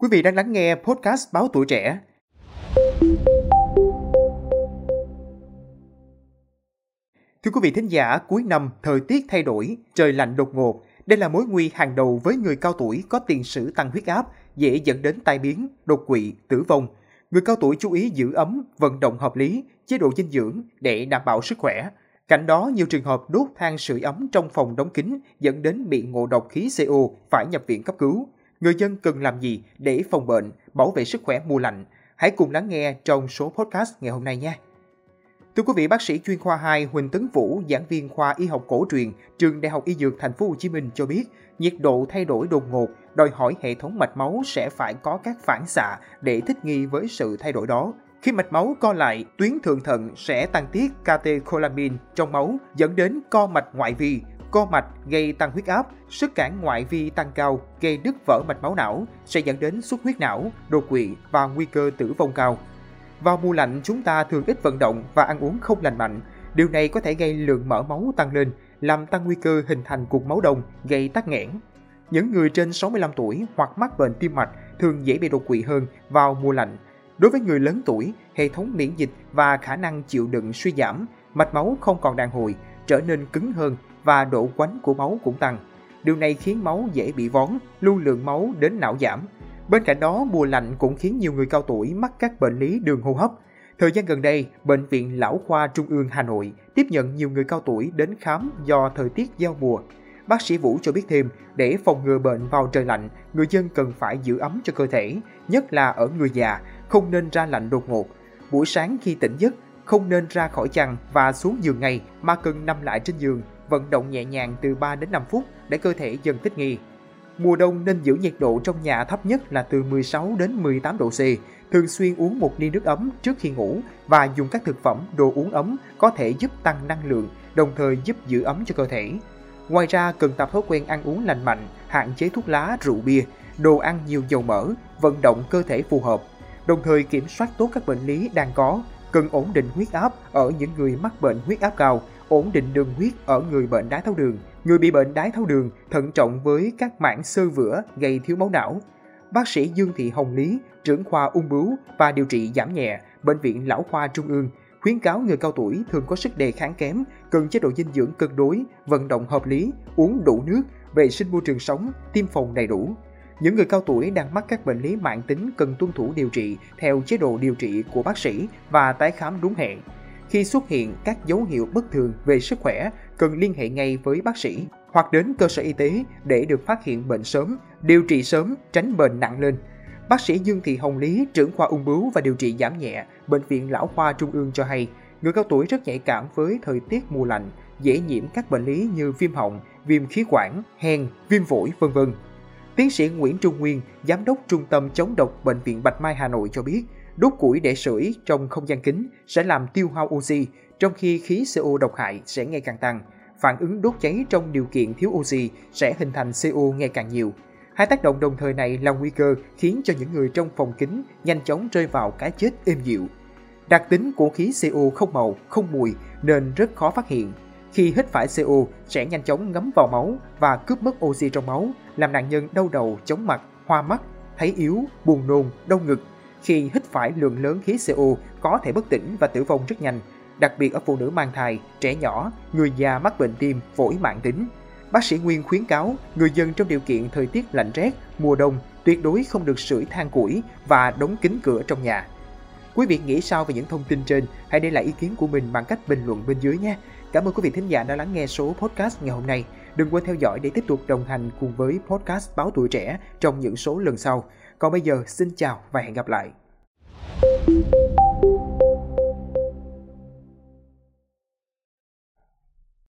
Quý vị đang lắng nghe podcast Báo Tuổi Trẻ. Thưa quý vị thính giả, cuối năm, thời tiết thay đổi, trời lạnh đột ngột. Đây là mối nguy hàng đầu với người cao tuổi có tiền sử tăng huyết áp, dễ dẫn đến tai biến, đột quỵ, tử vong. Người cao tuổi chú ý giữ ấm, vận động hợp lý, chế độ dinh dưỡng để đảm bảo sức khỏe. Cạnh đó, nhiều trường hợp đốt than sưởi ấm trong phòng đóng kín dẫn đến bị ngộ độc khí CO phải nhập viện cấp cứu. Người dân cần làm gì để phòng bệnh, bảo vệ sức khỏe mùa lạnh? Hãy cùng lắng nghe trong số podcast ngày hôm nay nhé. Thưa quý vị, bác sĩ chuyên khoa 2 Huỳnh Tấn Vũ, giảng viên khoa y học cổ truyền, trường Đại học Y Dược Thành phố Hồ Chí Minh cho biết, nhiệt độ thay đổi đột ngột đòi hỏi hệ thống mạch máu sẽ phải có các phản xạ để thích nghi với sự thay đổi đó. Khi mạch máu co lại, tuyến thượng thận sẽ tăng tiết catecholamine trong máu dẫn đến co mạch ngoại vi, co mạch gây tăng huyết áp, sức cản ngoại vi tăng cao gây đứt vỡ mạch máu não sẽ dẫn đến xuất huyết não, đột quỵ và nguy cơ tử vong cao. Vào mùa lạnh chúng ta thường ít vận động và ăn uống không lành mạnh. Điều này có thể gây lượng mỡ máu tăng lên, làm tăng nguy cơ hình thành cục máu đông, gây tắc nghẽn. Những người trên 65 tuổi hoặc mắc bệnh tim mạch thường dễ bị đột quỵ hơn vào mùa lạnh. Đối với người lớn tuổi, hệ thống miễn dịch và khả năng chịu đựng suy giảm, mạch máu không còn đàn hồi, trở nên cứng hơn và độ quánh của máu cũng tăng. Điều này khiến máu dễ bị vón, lưu lượng máu đến não giảm. Bên cạnh đó, mùa lạnh cũng khiến nhiều người cao tuổi mắc các bệnh lý đường hô hấp. Thời gian gần đây, Bệnh viện Lão Khoa Trung ương Hà Nội tiếp nhận nhiều người cao tuổi đến khám do thời tiết giao mùa. Bác sĩ Vũ cho biết thêm, để phòng ngừa bệnh vào trời lạnh, người dân cần phải giữ ấm cho cơ thể, nhất là ở người già, không nên ra lạnh đột ngột. Buổi sáng khi tỉnh giấc, không nên ra khỏi chăn và xuống giường ngay mà cần nằm lại trên giường, vận động nhẹ nhàng từ 3 đến 5 phút để cơ thể dần thích nghi. Mùa đông nên giữ nhiệt độ trong nhà thấp nhất là từ 16 đến 18 độ C, thường xuyên uống một ly nước ấm trước khi ngủ và dùng các thực phẩm, đồ uống ấm có thể giúp tăng năng lượng, đồng thời giúp giữ ấm cho cơ thể. Ngoài ra, cần tập thói quen ăn uống lành mạnh, hạn chế thuốc lá, rượu bia, đồ ăn nhiều dầu mỡ, vận động cơ thể phù hợp, đồng thời kiểm soát tốt các bệnh lý đang có, cần ổn định huyết áp ở những người mắc bệnh huyết áp cao, ổn định đường huyết ở người bệnh đái tháo đường. Người bị bệnh đái tháo đường thận trọng với các mảng sơ vữa gây thiếu máu não. Bác sĩ Dương Thị Hồng Lý, trưởng khoa ung bướu và điều trị giảm nhẹ, Bệnh viện Lão Khoa Trung ương, khuyến cáo người cao tuổi thường có sức đề kháng kém, cần chế độ dinh dưỡng cân đối, vận động hợp lý, uống đủ nước, vệ sinh môi trường sống, tiêm phòng đầy đủ. Những người cao tuổi đang mắc các bệnh lý mạng tính cần tuân thủ điều trị theo chế độ điều trị của bác sĩ và tái khám đúng hẹn. Khi xuất hiện các dấu hiệu bất thường về sức khỏe, cần liên hệ ngay với bác sĩ hoặc đến cơ sở y tế để được phát hiện bệnh sớm, điều trị sớm, tránh bệnh nặng lên. Bác sĩ Dương Thị Hồng Lý, trưởng khoa ung bướu và điều trị giảm nhẹ, Bệnh viện Lão Khoa Trung ương cho hay, người cao tuổi rất nhạy cảm với thời tiết mùa lạnh, dễ nhiễm các bệnh lý như viêm họng, viêm khí quản, hen, viêm phổi, vân vân. Tiến sĩ Nguyễn Trung Nguyên, Giám đốc Trung tâm chống độc Bệnh viện Bạch Mai Hà Nội cho biết, đốt củi để sưởi trong không gian kính sẽ làm tiêu hao oxy, trong khi khí CO độc hại sẽ ngày càng tăng. Phản ứng đốt cháy trong điều kiện thiếu oxy sẽ hình thành CO ngày càng nhiều. Hai tác động đồng thời này là nguy cơ khiến cho những người trong phòng kính nhanh chóng rơi vào cái chết êm dịu. Đặc tính của khí CO không màu, không mùi nên rất khó phát hiện. Khi hít phải CO sẽ nhanh chóng ngấm vào máu và cướp mất oxy trong máu, làm nạn nhân đau đầu, chóng mặt, hoa mắt, thấy yếu, buồn nôn, đau ngực. Khi hít phải lượng lớn khí CO có thể bất tỉnh và tử vong rất nhanh, đặc biệt ở phụ nữ mang thai, trẻ nhỏ, người già mắc bệnh tim, phổi mạng tính. Bác sĩ Nguyên khuyến cáo người dân trong điều kiện thời tiết lạnh rét, mùa đông tuyệt đối không được sưởi than củi và đóng kín cửa trong nhà. Quý vị nghĩ sao về những thông tin trên? Hãy để lại ý kiến của mình bằng cách bình luận bên dưới nhé. Cảm ơn quý vị thính giả đã lắng nghe số podcast ngày hôm nay. Đừng quên theo dõi để tiếp tục đồng hành cùng với podcast Báo Tuổi Trẻ trong những số lần sau. Còn bây giờ, xin chào và hẹn gặp lại.